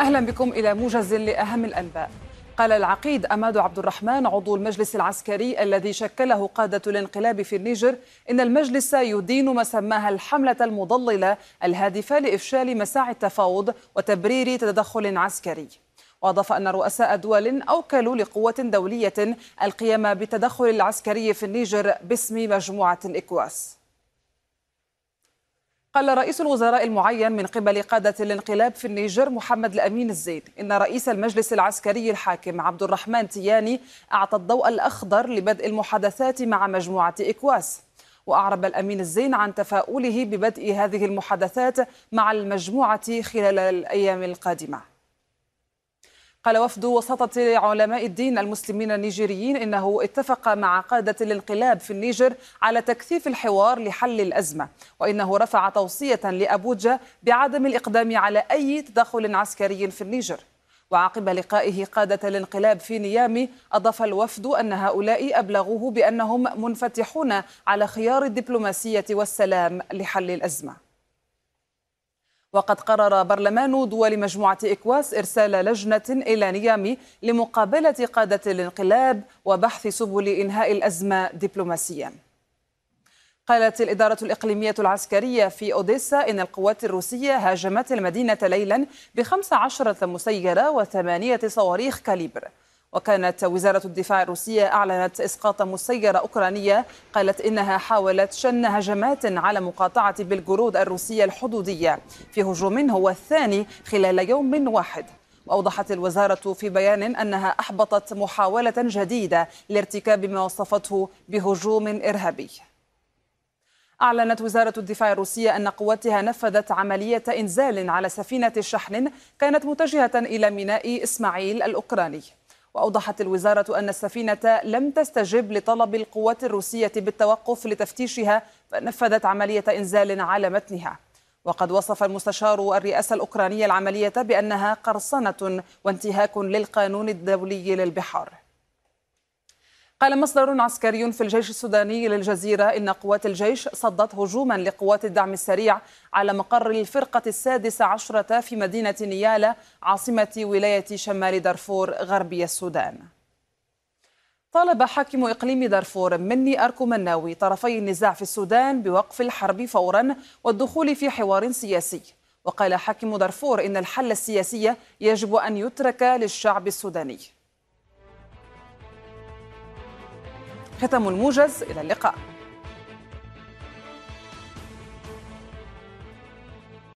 أهلا بكم إلى موجز لأهم الأنباء. قال العقيد أماد عبد الرحمن عضو المجلس العسكري الذي شكله قادة الانقلاب في النيجر إن المجلس يدين ما سماها الحملة المضللة الهادفة لإفشال مساعي التفاوض وتبرير تدخل عسكري. وأضاف أن رؤساء دول أوكلوا لقوة دولية القيام بالتدخل العسكري في النيجر باسم مجموعة الإكواس. قال رئيس الوزراء المعين من قبل قادة الانقلاب في النيجر محمد الأمين الزين إن رئيس المجلس العسكري الحاكم عبد الرحمن تياني أعطى الضوء الأخضر لبدء المحادثات مع مجموعة إكواس. وأعرب الأمين الزين عن تفاؤله ببدء هذه المحادثات مع المجموعة خلال الأيام القادمة. قال وفد وسطة علماء الدين المسلمين النيجيريين إنه اتفق مع قادة الانقلاب في النيجر على تكثيف الحوار لحل الأزمة وإنه رفع توصية لأبوجا بعدم الإقدام على أي تدخل عسكري في النيجر. وعقب لقائه قادة الانقلاب في نيامي أضاف الوفد أن هؤلاء أبلغوه بأنهم منفتحون على خيار الدبلوماسية والسلام لحل الأزمة. وقد قرر برلمان دول مجموعة إكواس إرسال لجنة إلى نيامي لمقابلة قادة الانقلاب وبحث سبل إنهاء الأزمة دبلوماسيا. قالت الإدارة الإقليمية العسكرية في أوديسا إن القوات الروسية هاجمت المدينة ليلا بخمس عشرة مسيرة وثمانية صواريخ كاليبر. وكانت وزارة الدفاع الروسية أعلنت إسقاط مسيرة أوكرانية قالت إنها حاولت شن هجمات على مقاطعة بلغورود الروسية الحدودية. في هجوم هو الثاني خلال يوم واحد. وأوضحت الوزارة في بيان أنها أحبطت محاولة جديدة لارتكاب ما وصفته بهجوم إرهابي. أعلنت وزارة الدفاع الروسية أن قواتها نفذت عملية إنزال على سفينة شحن كانت متجهة إلى ميناء إسماعيل الأوكراني. وأوضحت الوزارة أن السفينة لم تستجب لطلب القوات الروسية بالتوقف لتفتيشها فنفذت عملية إنزال على متنها. وقد وصف المستشار الرئاسة الأوكرانية العملية بأنها قرصنة وانتهاك للقانون الدولي للبحار. قال مصدر عسكري في الجيش السوداني للجزيرة إن قوات الجيش صدت هجوما لقوات الدعم السريع على مقر الفرقة السادسة عشرة في مدينة نيالا عاصمة ولاية شمال دارفور غربي السودان. طالب حاكم إقليم دارفور مني أركو مناوي طرفي النزاع في السودان بوقف الحرب فورا والدخول في حوار سياسي. وقال حاكم دارفور إن الحل السياسي يجب أن يترك للشعب السوداني. ختم الموجز إلى اللقاء.